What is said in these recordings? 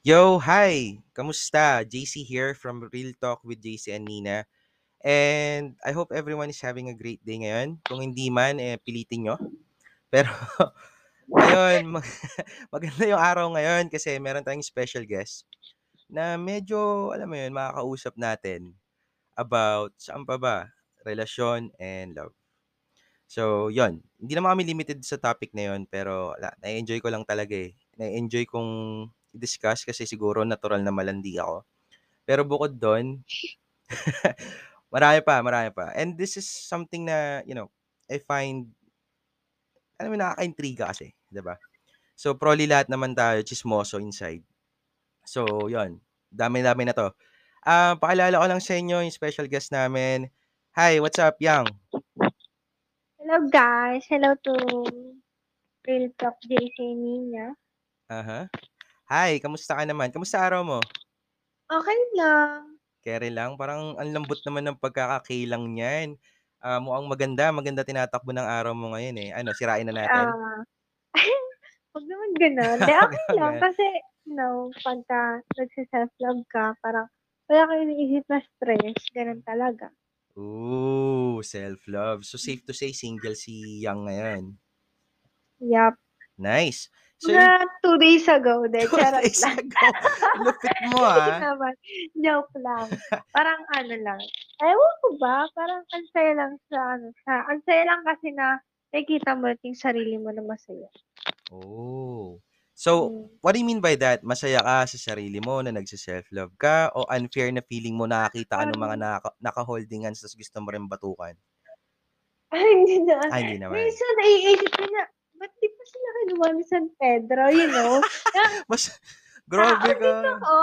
Yo, hi! Kamusta? JC here from Real Talk with JC and Nina. And I hope everyone is having a great day ngayon. Kung hindi man, eh, pilitin nyo. Pero, ayun, mag- maganda yung araw ngayon kasi meron tayong special guest na medyo, alam mo yun, makakausap natin about saan pa ba? Relasyon and love. So, yon Hindi naman kami limited sa topic na yon pero na-enjoy ko lang talaga eh. Na-enjoy kong discuss kasi siguro natural na malandi ako. Pero bukod doon, marami pa, marami pa. And this is something na, you know, I find, alam mo, nakaka-intriga kasi, di ba? So, probably lahat naman tayo chismoso inside. So, yon Dami-dami na to. Ah, pakilala ko lang sa inyo yung special guest namin. Hi, what's up, Yang? Hello guys, hello to Real Talk JC Nina. Aha. Hi, kamusta ka naman? Kamusta araw mo? Okay lang. Kere lang, parang ang lambot naman ng pagkakakilang niyan. Ah, mukhang maganda, maganda tinatakbo ng araw mo ngayon eh. Ano, sirain na natin? Ah, wag naman ganun. Di, Wag okay lang. naman. Kasi, you know, pagka nagsiself-love ka, parang wala kang iniisip na stress. Ganun talaga. Ooh, self-love. So, safe to say, single si Yang ngayon. Yup. Nice. So, Mga two days ago, de, two charot days lang. ago, lupit mo Hindi ah. naman. Joke lang. Parang ano lang. Ewan ko ba? Parang ang saya lang sa ano. Sa, ang saya lang kasi na nakikita mo yung sarili mo na masaya. Oh. So, Hmm. what do you mean by that? Masaya ka sa sarili mo na nagsiself-love ka o unfair na feeling mo nakakita ka ng mga naka, naka-holding hands tapos gusto mo rin batukan? ay, hindi na. Ah, hindi naman. Minsan, naiisip ko na, ba't di pa sila kinuha ni San Pedro, you know? Mas, grabe ka. ako.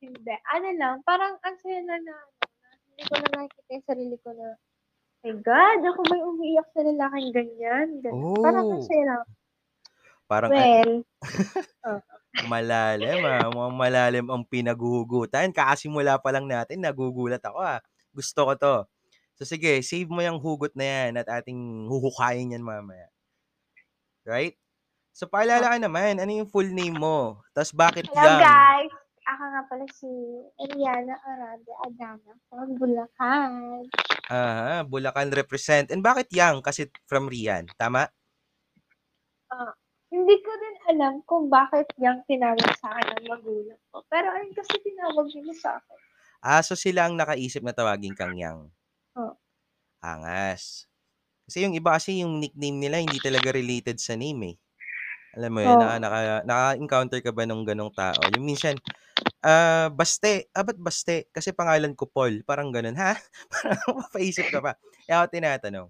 Hindi. Ano lang, parang ang saya na na, hindi ko na nakikita yung sarili ko na, my God, ako may umiiyak sa lalaking ganyan. ganun. Parang ang Oh. saya lang. Parang Well, oh, malalim ah. Mukhang malalim ang pinaghuhugutan. Kakasimula pa lang natin, nagugulat ako ah. Gusto ko to. So sige, save mo yung hugot na yan at ating huhukayin yan mamaya. Right? So paalala ka naman, ano yung full name mo? Tapos bakit hello Yang? guys. Ako nga pala si Ariana Arade Adana from Bulacan. Aha, Bulacan represent. And bakit Yang? Kasi from Rian. Tama? Ah, hindi ko din alam kung bakit yung tinawag sa akin ng magulang ko. Pero ayun kasi tinawag nila sa akin. Ah, so sila ang nakaisip na tawagin kang Yang. Oh. Angas. Kasi yung iba kasi yung nickname nila hindi talaga related sa name eh. Alam mo yun, Oh. naka, naka-encounter ka ba nung ganong tao? Yung minsan, ah, Baste. Ah, ba't Baste? Kasi pangalan ko Paul. Parang ganun, ha? Parang mapaisip ka pa. Kaya ako tinatanong.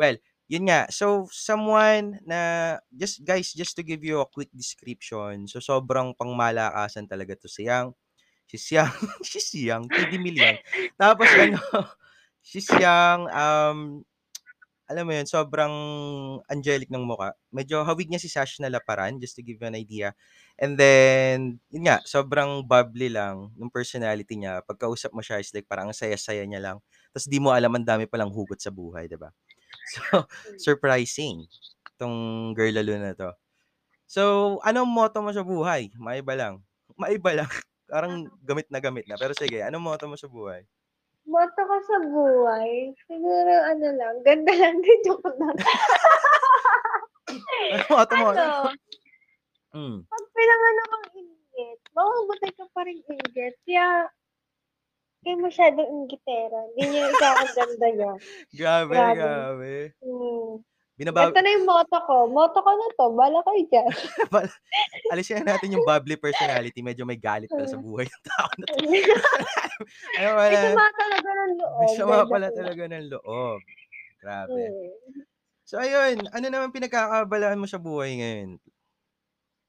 Well, yun nga. So, someone na, just guys, just to give you a quick description. So, sobrang pangmalakasan talaga to si Yang. She's young. she's young. TD million. Tapos, ano, she's young. Um, alam mo yun, sobrang angelic ng muka. Medyo hawig niya si Sash na laparan, just to give you an idea. And then, yun nga, sobrang bubbly lang ng personality niya. Pagkausap mo siya, is like parang ang saya-saya niya lang. Tapos di mo alam, ang dami palang hugot sa buhay, di ba? So, surprising. Itong girl lalo na to. So, anong motto mo sa buhay? Maiba lang. Maiba lang. Parang gamit na gamit na. Pero sige, anong motto mo sa buhay? Moto ko sa buhay, siguro ano lang, ganda lang din joke lang. Anong motto mo? ano, Mm. pag pinanganak kang inggit, mamamatay ka pa rin inggit. Kaya, kaya masyadong inggitera. Hindi niya ikaw ang ganda niya. Grabe, Grabe. grabe. Hmm. Binabawi, Ito na yung moto ko. Moto ko na to. Bala kayo dyan. alisin na natin yung bubbly personality. Medyo may galit pala sa buhay ng tao na to. ano May pala? sama talaga ng loob. May Ganda pala talaga ng loob. Grabe. Hmm. So, ayun. Ano naman pinagkakabalaan mo sa buhay ngayon?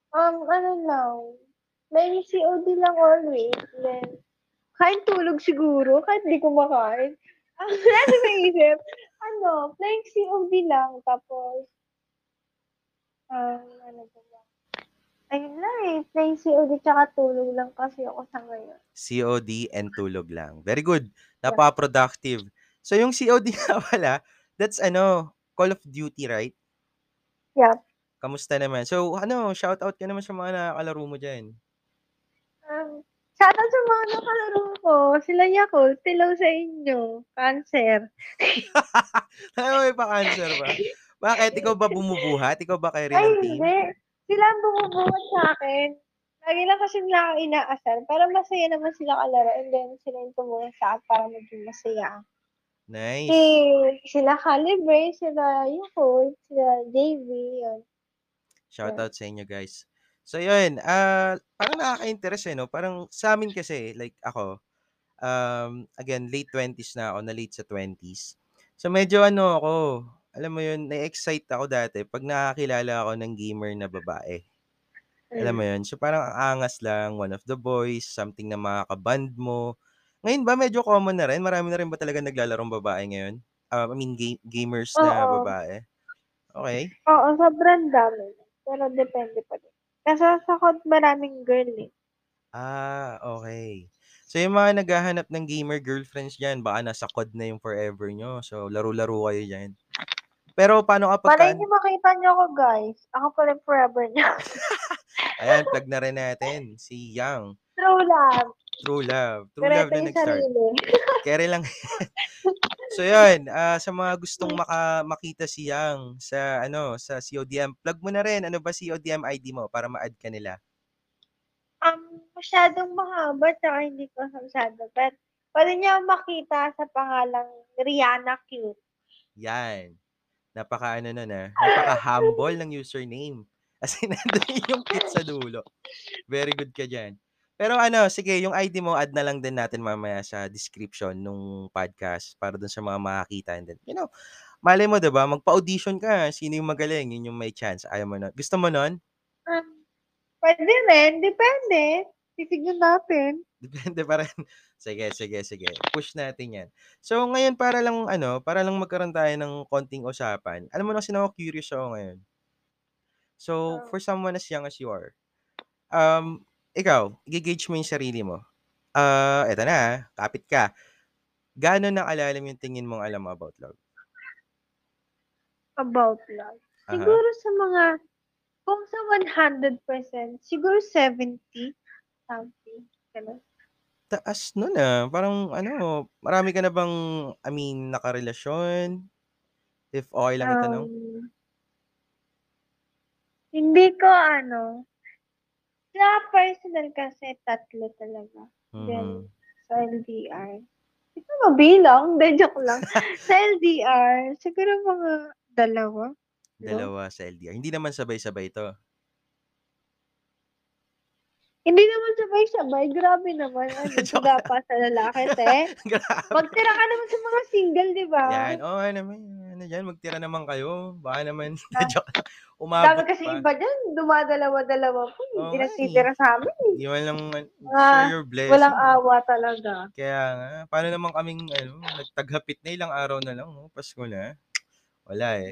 Um, ano lang, may COD lang always. Then, kain tulog siguro, kahit di kumakain. Ang nasa naisip, ano, playing COD lang, tapos, um, ano ba ba? Ayun lang eh, playing COD tsaka tulog lang kasi ako sa ngayon. COD and tulog lang. Very good. Napaka-productive. So, yung COD nga pala, that's ano, Call of Duty, right? Yup. Kamusta naman? So, ano, shoutout ka naman sa mga nakakalaro mo dyan. Um, shoutout sa mga nakalaro ko. Sila Yakult. Hello sa inyo. Cancer. Ay, may pa-cancer ba? Bakit? Ikaw ba bumubuhat? Ikaw ba kay Ay, ng team? hindi. Sila ang bumubuhat sa akin. Lagi lang kasi nila ako inaasar. Pero masaya naman sila kalaro. And then, sila yung tumulong sa akin para maging masaya. Nice. Si, sila Calibre, sila Yakult, sila JV, yun. Shoutout sa inyo, guys. So, yun. ah parang nakaka-interest eh, no? Parang sa amin kasi, like ako, um, again, late 20s na ako, na late sa 20s. So, medyo ano ako, alam mo yun, na-excite ako dati pag nakakilala ako ng gamer na babae. Alam mo Mm. yun? So, parang ang angas lang, one of the boys, something na makakaband mo. Ngayon ba, medyo common na rin? Marami na rin ba talaga naglalarong babae ngayon? Uh, I mean, ga- gamers na Oo. babae? Okay. Oo, sobrang dami. Pero depende pa din. Kasi sa COD maraming girl eh. Ah, okay. So, yung mga naghahanap ng gamer girlfriends dyan, baka nasa COD na yung forever nyo. So, laro-laro kayo dyan. Pero, paano. Malay niyo makita niyo ako, guys. Ako pa rin forever niya. Ayan, plug na rin natin. Si Yang. True love. True love. True love ito na yung nag-start. sarili. Kere lang. so yun, ah, sa mga gustong maka, makita si Yang sa ano, sa CODM, plug mo na rin. Ano ba CODM ID mo para ma-add ka nila? Um, masyadong mahaba, tsaka hindi ko masyado. But, pwede niya makita sa pangalang Rihanna Cute. Yan. Napaka ano nun ah. Napaka humble ng username. As in, nandun yung kit sa dulo. Very good ka dyan. Pero ano, sige, yung ID mo, add na lang din natin mamaya sa description nung podcast para dun sa mga makakita. And then, you know, malay mo, diba? Magpa-audition ka. Sino yung magaling? Yun yung may chance. Ayaw mo nun. Gusto mo nun? Um, pwede rin. Depende. Titignan natin. Depende pa rin. Sige, sige, sige. Push natin yan. So, ngayon para lang, ano, para lang magkaroon tayo ng konting usapan. Alam mo na, ako curious ako ngayon. So, Oh. for someone as young as you are, um, ikaw, i-gauge mo yung sarili mo. Ah, eto na, kapit ka. Gaano nakalalim yung tingin mong alam mo about love? About love. Aha. Siguro sa mga, kung sa 100%, siguro 70 something. Ganun. Taas nun ah. Parang ano, marami ka na bang, I mean, nakarelasyon? If okay lang itanong. Um, hindi ko ano, sa personal kasi tatlo talaga. Then, Mhm. sa LDR. Ko mabilang, hindi joke lang. sa LDR, siguro mga dalawa. Dalawa sa LDR. Hindi naman sabay-sabay to. Hindi naman sabay-sabay, grabe naman. Ano, Joke pa sa lalaki, te. Grabe. Magtira ka naman sa mga single, di ba? Yan. Oo, ano naman. Ano dyan, magtira naman kayo. Baka naman, Ah. joke lang. Dami Umabot kasi pa. iba dyan, dumadalawa-dalawa po. Hindi nga nagtitira sa amin. eh. Di man lang, Mga share your blessing. Walang awa talaga. Kaya nga, paano naman kaming, ano, nagtaghapit na ilang araw na lang, oh, Pasko na. Wala eh.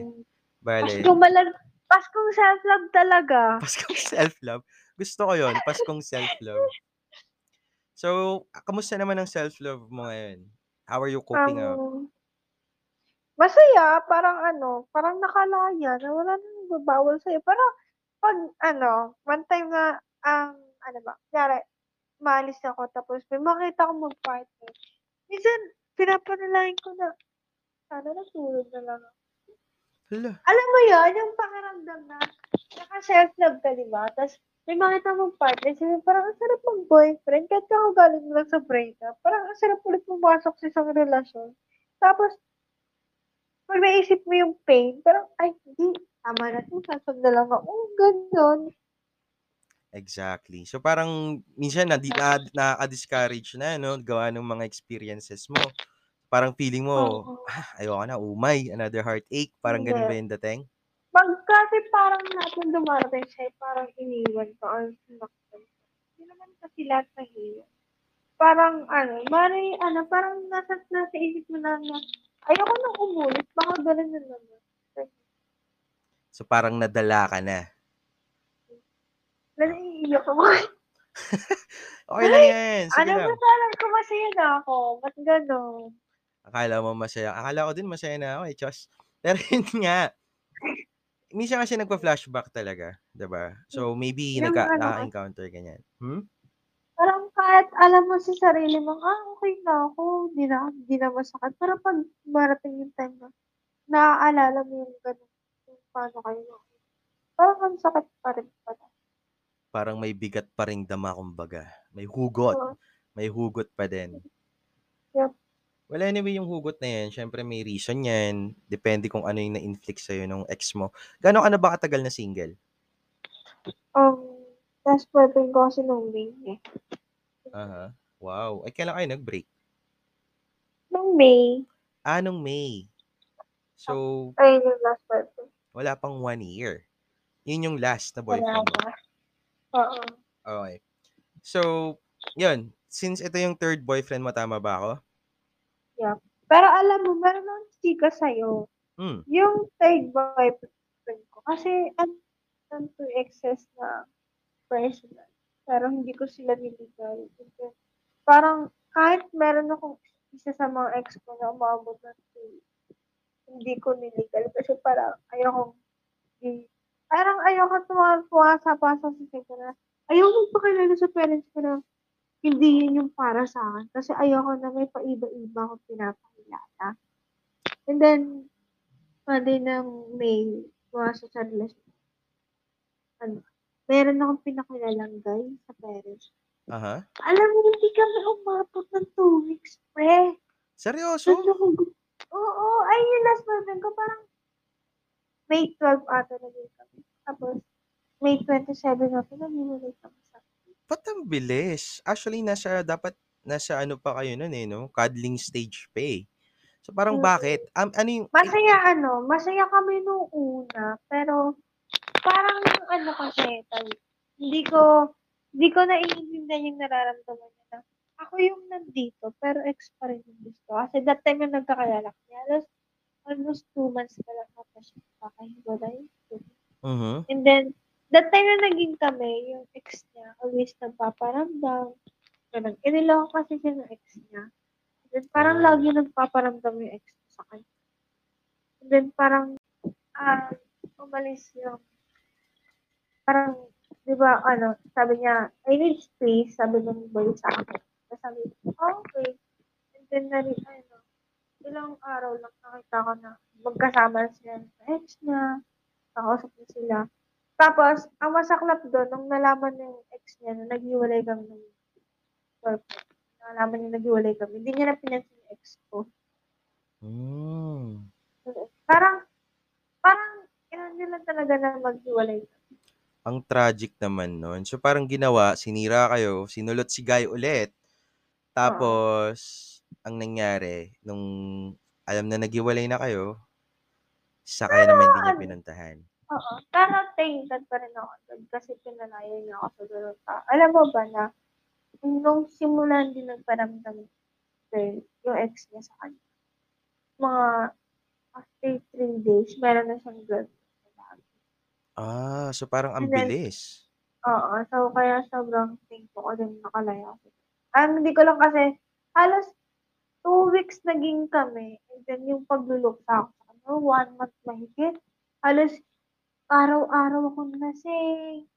Bale, Pasko malag... Paskong self-love talaga. Paskong self-love. Gusto ko yon Paskong self-love. So, kamusta naman ang self-love mo ngayon? How are you coping up? Um, masaya, parang ano, parang nakalaya na wala nang babawal sa'yo. Pero, pag ano, one time na, ang, ano ba, kaya, maalis ako, tapos may makita ko mag-partner. Minsan, pinapanalangin ko na, sana natulog na lang ako. Hala. Alam mo yun, yung pakiramdam na, naka-self-love ka, di ba? Tapos, may makita mong partner, sabi, parang ang sarap mag-boyfriend, kahit ako galing lang sa breakup, parang ang sarap ulit pumasok sa isang relasyon. Tapos, pag naisip mo yung pain, parang, ay, hindi, tama na ito, sasab na lang ako. Oh, ganun. Exactly. So, parang, minsan, na, na, nakaka-discourage na, no? Gawa ng mga experiences mo. Parang feeling mo, Oo. ah, ayoko na, umay, another heartache. Parang ganun ba Hindi. yung dating? Pag kasi parang natin dumarating siya, parang iniwan ka or sinaktan ka. Hindi naman kasi lahat nahiwan. Parang, ano, mari, ano, parang nasa, nasa isip mo na, na ayoko nang umulit, baka ganun na naman. So, parang nadala ka na. Naiiyak ako. Okay lang yan. Sige ano lang. ba sabi ko, masaya na ako. Ba't gano'n? Akala mo masaya. Akala ko din masaya na ako eh, Chos. Pero yun nga, minsan kasi nagpa-flashback talaga, 'di ba? So maybe Yung nagka ano, naka-encounter ganyan. Hmm? Parang kahit alam mo sa sarili mo, ah, okey na ako, 'di na 'di na masakit. Pero 'pag dumarating yung time na naaalala mo yung gano'n, kung paano kayo naki parang ang sakit pa rin pala. Parang may bigat pa ring dama kumbaga, may hugot, Oo. may hugot pa din. Yup. Well, anyway yung hugot na 'yan siyempre may reason 'yan, depende kung ano yung na-inflict sa'yo nung ex mo. Gaano ka na ba katagal na single? Um, last boyfriend ko kasi nung May, eh. Uh-huh, wow. Ay kailan kayo nag-break? Nung May. Ah, nung May. So Ayun yung last boyfriend. wala pang 1 year. Yun yung last na Wala boyfriend mo? Oo. Okey. So, yun, since ito yung third boyfriend mo, tama ba ako? Yup. Pero alam mo meron akong chika sa'yo. Hmm. Yung third boyfriend ko kasi ano to excess na personal, pero hindi ko sila niligaw. Parang kahit meron akong isa sa mga ex ko na umabot ng 2 hindi ko niligaw kasi parang ayokong parang ayoko tuma pumasa-pasa sa isip ko na ayokong sa parents ko na hindi yun yung para sa'kin kasi ayoko na may paiba-iba akong pinapakilala. And then, Monday ng May, pumasok sa relasyon ano, meron akong pinakilalang guy sa parents. Uh-huh. Alam mo hindi kami umabot ng 2 weeks, pre. Seryoso? Gu oo, ayun yung last boyfriend ko parang May 12 ata naging kami. Tapos May 27 na pinaghiwalay kami sa Ba't ang bilis? Actually nasa dapat nasa ano pa kayo nun, eh, 'no, cuddling stage pa, eh. So, parang Mm. bakit? Um, ano yung Masaya ano, masaya kami nung una, pero parang ano kasi tawag hindi ko hindi ko naiintindihan yung nararamdaman niya na ako yung nandito pero ex pa rin yung gusto. Kasi that time na nagkakilala kami halos almost 2 months pa lang tapos magkakahiwalay. Mhm. And then, that time na naging kami, yung ex niya always nagpaparamdam, gano'n. Eh, niloko kasi siya ng ex niya. And then parang Oh. lagi nagpaparamdam yung ex niya sa kanya. And then parang, ah, umalis yung parang 'di ba ano, sabi niya, "I need space," sabi nung boy sa akin. Tapos sabi "Oh, okey." And then nari ano, ilang araw lang nakita ko na magkasama na sila ng ex niya, kakausap niya sila. Tapos ang masaklap dun nung nalaman ng ex niya na naghiwalay kami ng boyfriend, nalaman niya naghiwalay kami, hindi niya na pinansin yung ex ko. Mm. Parang parang niya lang talaga na maghiwalay kami. Ang tragic naman nun. So, parang ginawa, sinira kayo, sinulot si guy ulit. Tapos ang nangyari nung alam na naghiwalay na kayo saka Pero naman di niya pinuntahan. Oo, pero tainted pa rin ako dun kasi pinalaya niya ako sa gano'ng tao. Alam mo ba na nung simula hindi nagparamdam din yung ex niya sa kanya, mga after 3 days meron na siyang girlfriend na bago. Ah, so parang ang And then bilis. oo, so kaya sobrang thankful ko din nakalaya ako. Um, hindi ko lang kasi halos 2 weeks naging kami and then yung pagluluksa ko sa kanya, 1 month mahigit. Halos araw-araw akong lasing.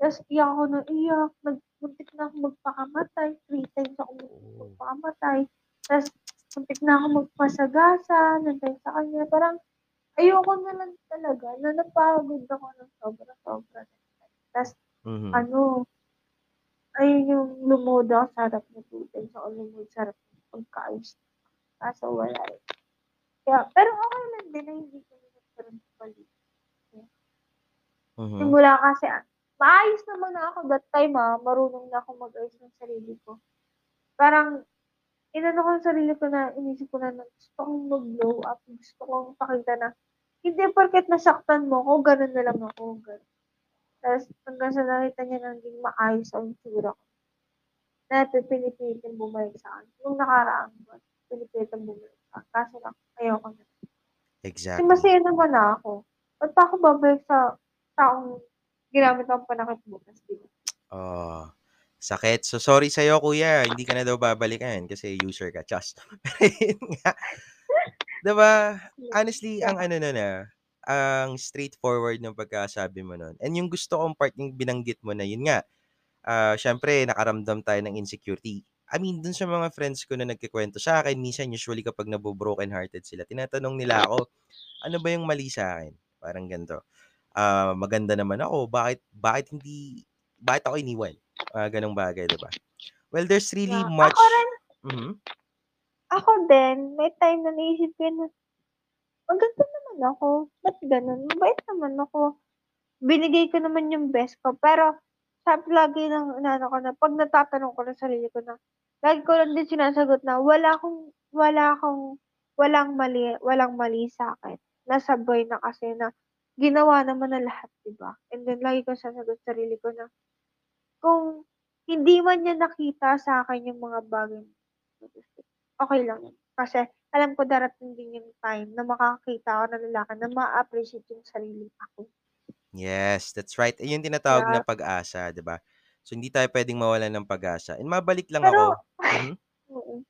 Tapos iyak ako ng iyak, nag muntik na akong magpakamatay, 3 times ako magpakamatay. Tapos muntik na akong magpasagasa ng dahil sa kanya. Parang ayoko na lang talaga na napagod ako ng sobra-sobra. Tapos Mhm. ano, ayun yung lumuhod ako sa harap niya 2 times ako lumuhod sa harap niya pagkaayos kaso wala eh. Kaya pero okey lang din na hindi nagkaroon ng balikan. Mhm. Simula kasi maayos naman na ako that time, ah, marunong na akong mag-ayos ng sarili ko. Parang inano ko yung sarili ko na inisip ko na na gusto kong mag-glow up, gusto kong ipakita na hindi porket nasaktan mo ako gano'n na lang ako, gano'n. Tapos hanggang sa nakita niya na naging maayos ang itsura ko. Na pipili-piliting bumalik sa'kin. Nung nakaraang buwan, pinipilitang bumalik sa'kin kaso lang ayoko na. Kasi Exactly. masaya naman na ako. Ba't pa ako babalik sa taong ginamit akong panakit bukas, 'di ba? Oh, sakit. So, sorry sa'yo kuya, hindi ka na daw babalikan kasi user ka, Chos. Yun nga. 'Di ba, honestly ang ano nun, ah, ang straightforward ng pagkasabi mo nun and yung gusto kong part yung binanggit mo na yun nga, ah, siyempre nakaramdam tayo ng insecurity. I mean, dun sa mga friends ko na nagkukuwento sa'kin, minsan usually kapag nabo-broken hearted sila, tinatanong nila ako, "Ano ba yung mali sa'kin?" Parang ganito. Ah, maganda naman ako, bakit bakit hindi bakit ako iniwan? Mga gano'ng bagay, 'di ba? Well, there's really Yeah. much Ako rin mhm. ako din, may time na naisip ko na, maganda naman ako, ba't gano'n? Mabait naman ako. Binigay ko naman yung best ko, pero sab lagi ng inaano ko na 'pag natatanong ko ng sarili ko na, lagi ko lang din sinasagot na wala akong wala akong walang mali walang mali sa'kin. Nasabay na kasi na ginawa naman ng lahat, 'di ba? And then lagi kong sinasagot sa sarili ko na, kung hindi man niya nakita sa'kin yung mga bagay okey lang yun. Kasi alam ko darating din yung time na makakakita ako ng lalaki na maa-appreciate yung sariling ako. Yes, that's right. Ayun yung tinatawag na Yeah. pag-asa, 'di ba? So, hindi tayo puwedeng mawalan ng pag-asa and mabalik lang Pero ako mhm. mm.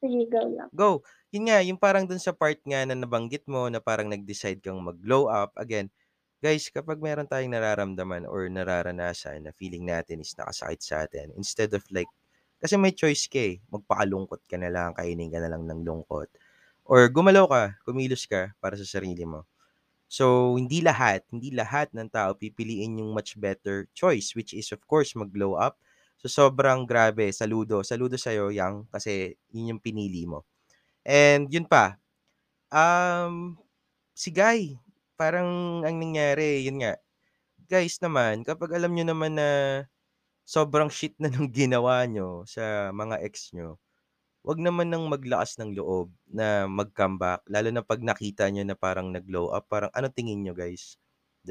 Sige, go lang. Go. Yun nga, yung parang dun sa part nga na nabanggit mo na parang nag-decide kang mag-glow up, again, guys, kapag meron tayong nararamdaman or nararanasan na feeling natin is nakasakit sa atin, instead of like kasi may choice ka, eh, magpakalungkot ka na lang, kainin ka na lang ng lungkot or gumalaw ka, kumilos ka para sa sarili mo. So, hindi lahat, hindi lahat ng tao pipiliin yung much better choice, which is of course mag-glow up. So, sobrang grabe, saludo, saludo sa'yo, Yang, kasi yun yung pinili mo. And yun pa, um, si Guy, parang ang nangyari, yun nga, guys naman, kapag alam niyo naman na sobrang shit na nung ginawa niyo sa mga ex niyo, 'wag naman ng maglakas ng loob na mag-comeback, lalo na 'pag nakita niyo na parang nag-glow up, parang ano tingin niyo, guys,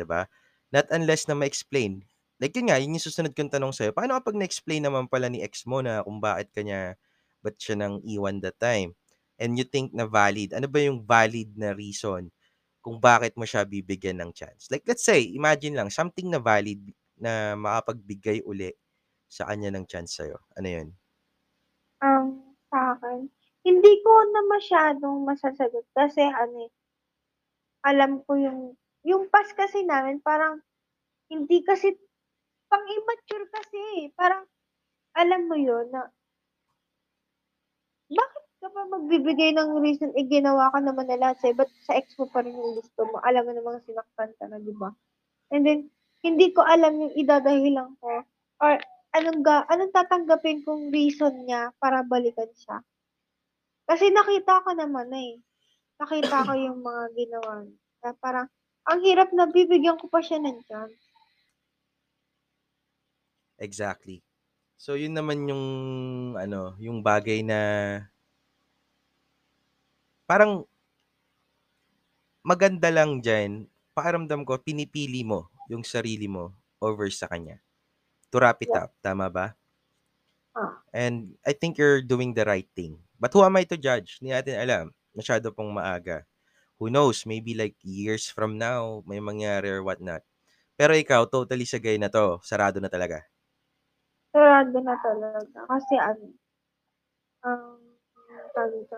ba? Not unless na ma-explain. Like yun nga, yun yung susunod kong tanong sa'yo, paano kapag na-explain naman pala ni ex mo na kung bakit ka niya ba't siya nang iwan that time and you think na valid, ano ba yung valid na reason kung bakit mo siya bibigyan ng chance? Like let's say, imagine lang, something na valid na makapagbigay uli sa kanya ng chance sa'yo, ano yun? Um, sa'kin, hindi ko na masyadong masasagot kasi ano, eh alam ko yung yung past kasi namin parang hindi kasi pang-immature kasi, eh. Parang alam mo yun na bakit ka magbibigay ng reason, eh, ginawa ka naman na lahat sa'yo, ba't sa ex mo pa rin yung gusto mo? Alam mo namang sinaktan ka na, 'di ba? And then, hindi ko alam yung idadahilan ko or anong ga anong tatanggapin kong reason niya para balikan siya. Kasi nakita ko naman na, eh. Nakita ko yung mga ginawa niya, kaya parang ang hirap na bibigyan ko pa siya ng chance. Exactly. So, yun naman yung ano, yung bagay na parang maganda lang diyan, pakiramdam ko pinipili mo yung sarili mo over sa kanya. To wrap it Yeah. up, tama ba? Ah. And I think you're doing the right thing. But who am I to judge? Hindi natin alam. Masyado pang maaga. Who knows, maybe like years from now, may mangyari or what not. Pero ikaw, totally sa guy na 'to, sarado na talaga? Sarado na talaga kasi ano, um, tawag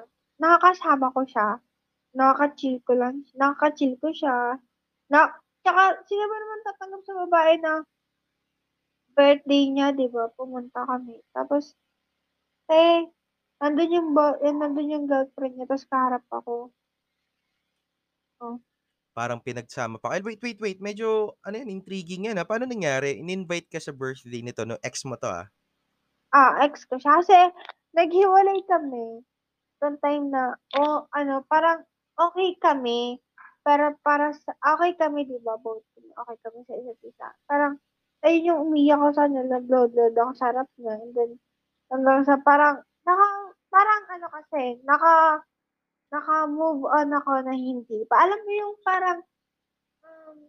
nakakasama ko siya, nakaka-chill ko lang nakaka-chill ko siya, na tsaka sino ba naman tatanggap sa babae na birthday niya, 'di ba, pumunta kami tapos, eh, nandun yung boy eh, nandun yung girlfriend niya ta's kaharap ako. Oh. Parang pinagsama pa wait, wait, wait, medyo ano yan, intriguing yan, ah. Paano nangyari? In-invite ka sa birthday nito nung ex mo 'to, ah? Ah, ex ko siya kasi naghiwalay kami nung time na o ano, parang okey kami, pero para sa okey kami, 'di ba, both okey kami sa isa't isa. Parang ayun yung umiyak ako sa kanya, nag-load-load ako sa harap niya and then hanggang sa parang naka parang ano kasi, naka naka-move on ako na hindi pa alam mo yung parang, um,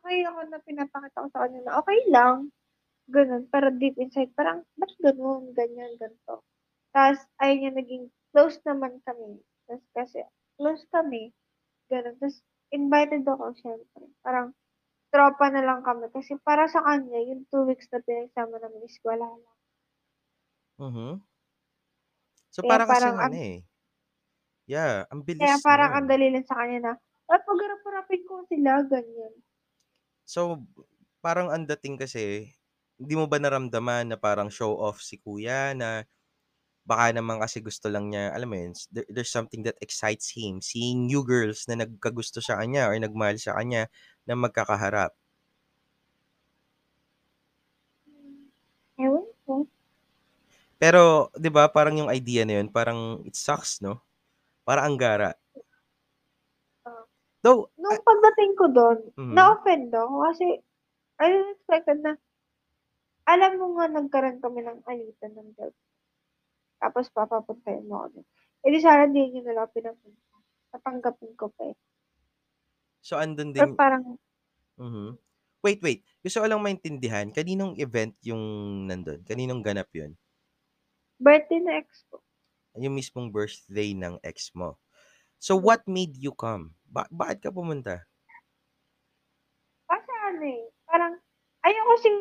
okey ako na pinapakita ko sa kanya na okey lang, gano'n. Pero deep inside parang, ba't gano'n, ganyan, ganito. Ta's ayun yung naging close naman kami, ta's kasi close kami, gano'n. Ta's invited ako siyempre, parang tropa na lang kami kasi para sa kanya yung 2 weeks na pinagsama namin is wala lang. Mhm. So, Kaya para parang kasing ang ano, eh yeah, ang Kaya bilis parang ang nun. dali lang sa kanya na, "Ah, pagharap-harapin ko sila," ganyan. So, parang ang dating kasi, Hindi mo ba naramdaman na parang show off si kuya na baka naman kasi gusto lang niya, alam mo yun, there, there's something that excites him, seeing new girls na nagkagusto sa kanya or nagmahal sa kanya na magkakaharap. Ewan ko. Pero, 'di ba, parang yung idea na yun, parang it sucks, no? Para ang gara. Ah. Though, Nung ah, pagdating ko doon, Mhm. na-offend ako kasi I didn't expected na alam mo nga nagkaroon kami ng alitan ng girl. Tapos papapuntahin mo doon. Eh di sana di nyo na lang pinapunta. Tatanggapin ko pa eh. so andun Or din, parang, Mhm. Wait, wait. Gusto ko lang maintindihan, kaninong event yung nandun? Kaninong ganap yun? birthday na ex ko. Yung mismong birthday ng ex mo. So, what made you come? Ba- bakit ka pumunta? Kasi ano eh, parang, ayaw kasing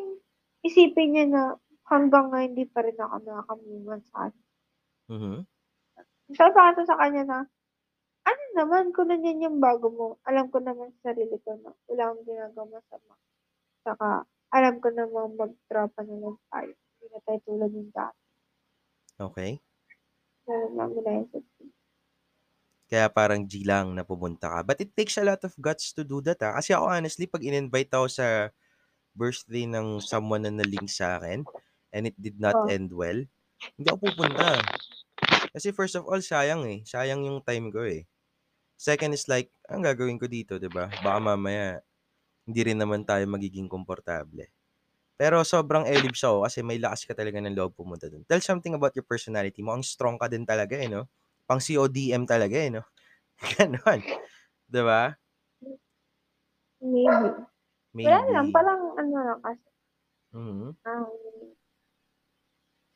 isipin niya na hanggang ngayon hindi pa rin ako nakakamungan sa kanya. Mhm. Sabi pa ito sa kanya na, ano naman, kung nanyan yung bago mo, alam ko naman sa sarili ko na wala akong ginagawa masama. Saka, alam ko naman mag-tropa na lang tayo. Hindi na tayo tulad ng dati. Okay. Ganun lang Kaya parang G lang na pumunta ka. But it takes a lot of guts to do that, ah. Kasi ako honestly, pag in-invite ako sa birthday ng someone na nalink sa akin, and it did not Oh. end well, hindi ako pupunta. Kasi first of all, sayang eh. Sayang yung time ko eh. Second is like, ang gagawin ko dito, 'di ba? Baka mamaya hindi rin naman tayo magiging komportable. Pero sobrang elibs ako kasi may lakas ka talaga ng loob pumunta dun. Tell something about your personality mo. Ang strong ka din talaga eh, no? Pang CODM talaga eh, no? Ganon. 'Di ba? Maybe. Maybe. Wala lang, parang ano lang kasi. Mhm. Um,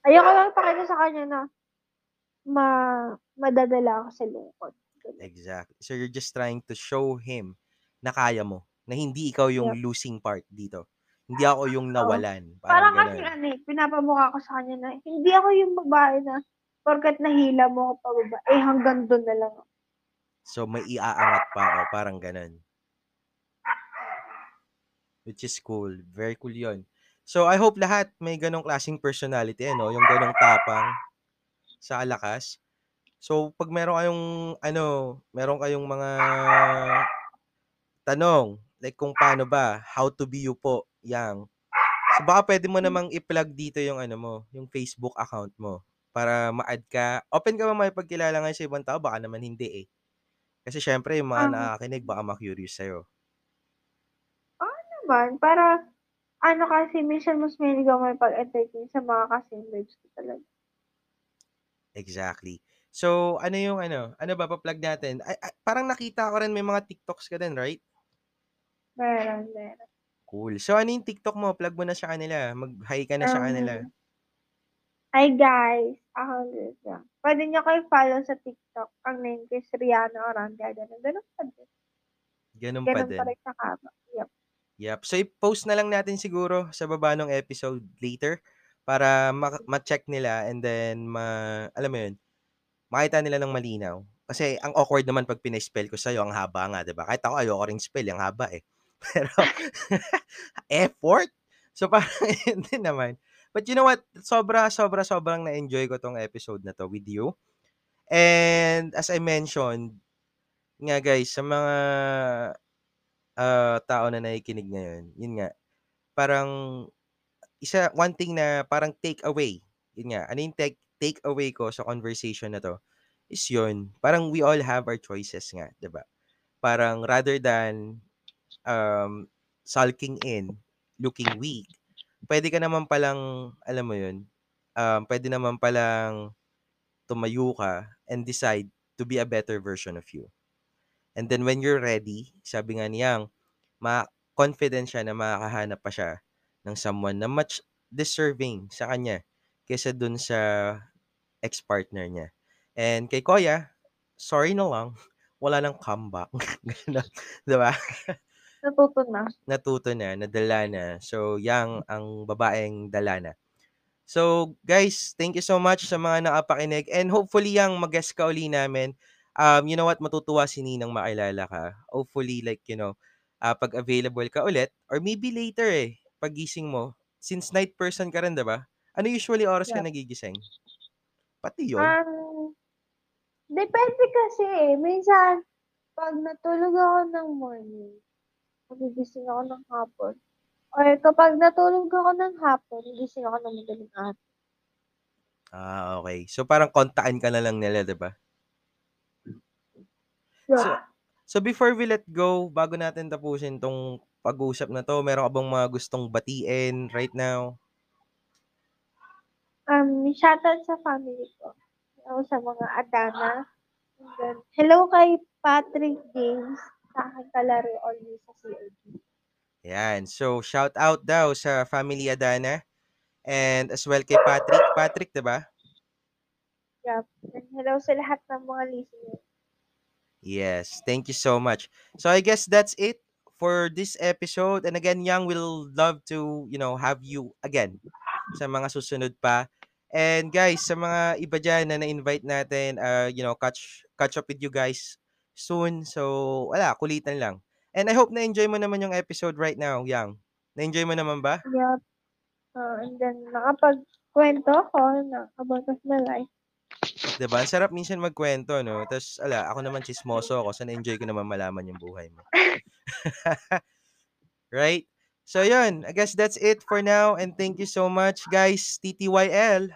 ayoko lang pakita sa kanya na ma madadala ako sa lungkot. Exactly. So you're just trying to show him na kaya mo. Na hindi ikaw yung Yep. losing part dito. Hindi ako yung nawalan. Parang Parang kasi ano eh, pinapamukha ko sa kanya na hindi ako yung babae na porkat nahila mo ako pababa, eh hanggang doon na lang. So may iaangat pa ako. Parang ganun. Which is cool. Very cool yon. So, I hope lahat may ganong klaseng personality, ano? Yung ganong tapang sa alakas. So, pag meron kayong, ano, meron kayong mga tanong, like kung paano ba, how to be you po, yang. So, baka pwede mo namang i-plug dito yung, ano mo, yung Facebook account mo para ma-add ka. Open ka ba may pagkilala ngayon sa ibang tao? Baka naman hindi eh. Kasi syempre, yung mga Ah. nakakinig, baka ma-curious sa'yo. Naman, para ano kasi, minsan mas mahilig ako may pag-entertain sa mga ka-same ko talaga. Exactly. So, ano yung ano? Ano ba pa-plug natin? Ay, ay, parang nakita ko rin may mga TikToks ka din, right? Meron, meron. Cool. So, ano yung TikTok mo? Plug mo na sa kanila. Mag-hi ka na sa kanila. Um, Hi guys, ako Lisa. Pwede niyo kayo follow sa TikTok. Ang name ko is Rihanna Orandia. Ganun, ganun pa din. Ganun pa Ganun din. pa rin kakaba. Yep. Yep. So, i-post na lang natin siguro sa baba ng episode later para ma- ma-check nila and then ma alam mo yun, makita nila ng malinaw. Kasi ang awkward naman pag pina-spell ko sa'yo, ang haba nga, 'di ba? Kahit ako ayoko ring spell, ang haba eh. Pero effort. So parang yun din naman. But you know what? Sobra, sobra, sobrang na-enjoy ko tong episode na to with you. And as I mentioned, nga guys, sa mga ah, tao na nakikinig ngayon, yun nga, parang isa, one thing na parang take away, yun nga, ano yung take, take away ko sa conversation na to, is yun, parang we all have our choices nga, 'di ba? Parang rather than um, sulking in, looking weak, pwede ka naman palang, alam mo yun, um, pwede naman palang tumayo ka and decide to be a better version of you. And then when you're ready, sabi nga niyang, ma confident siya na makakahanap pa siya ng someone na much deserving sa kanya kaysa dun sa ex-partner niya. And kay Koya, sorry na lang, wala nang comeback. Ganun, 'di ba? Natuto na. Natuto na, nadala na. So, yang ang babaeng dala na. So, guys, thank you so much sa mga nakapakinig and hopefully yang mag-guest ka uli namin. Um, you know what, matutuwa si Ninang makilala ka. Hopefully, like, you know, ah, pag available ka ulit or maybe later eh, pagising mo, since night person ka rin, 'di ba? Ano usually oras ka Yep. nagigising? Pati yun? Um, depende kasi eh. Minsan, 'pag natulog ako ng morning, magigising ako ng hapon. Or kapag natulog ako ng hapon, gigising ako ng madaling araw. Ah, okey. So, parang kontaan ka na lang nila, 'di ba? So Yup. so before we let go, bago natin tapusin 'tong pag-uusap na 'to, meron ka bang mga gustong batiin right now? Um, shoutout sa family ko. Hello sa mga Adana. And then, hello kay Patrick James, sa aking kalaro always sa COD. Yan. So, shout out daw sa family Adana and as well kay Patrick. Patrick, 'di ba? Yup. And hello sa lahat ng mga listeners. Yes, thank you so much. So, I guess that's it for this episode and again, Yang will love to, you know, have you again sa mga susunod pa. And guys, sa mga iba diyan na na-invite natin, uh, you know, catch catch up with you guys soon. So, wala, kulitan lang. And I hope na-enjoy mo naman yung episode right now, Yang. Na-enjoy mo naman ba? Yup. Uh, and then, nakapagkwento ako na about of my life. 'Di ba? Ang sarap minsan magkwento, 'no? Tas ala, ako naman tsismoso ako, so na-enjoy ko naman malaman yung buhay mo. Right? So, yun. I guess that's it for now and thank you so much, guys. TTYL.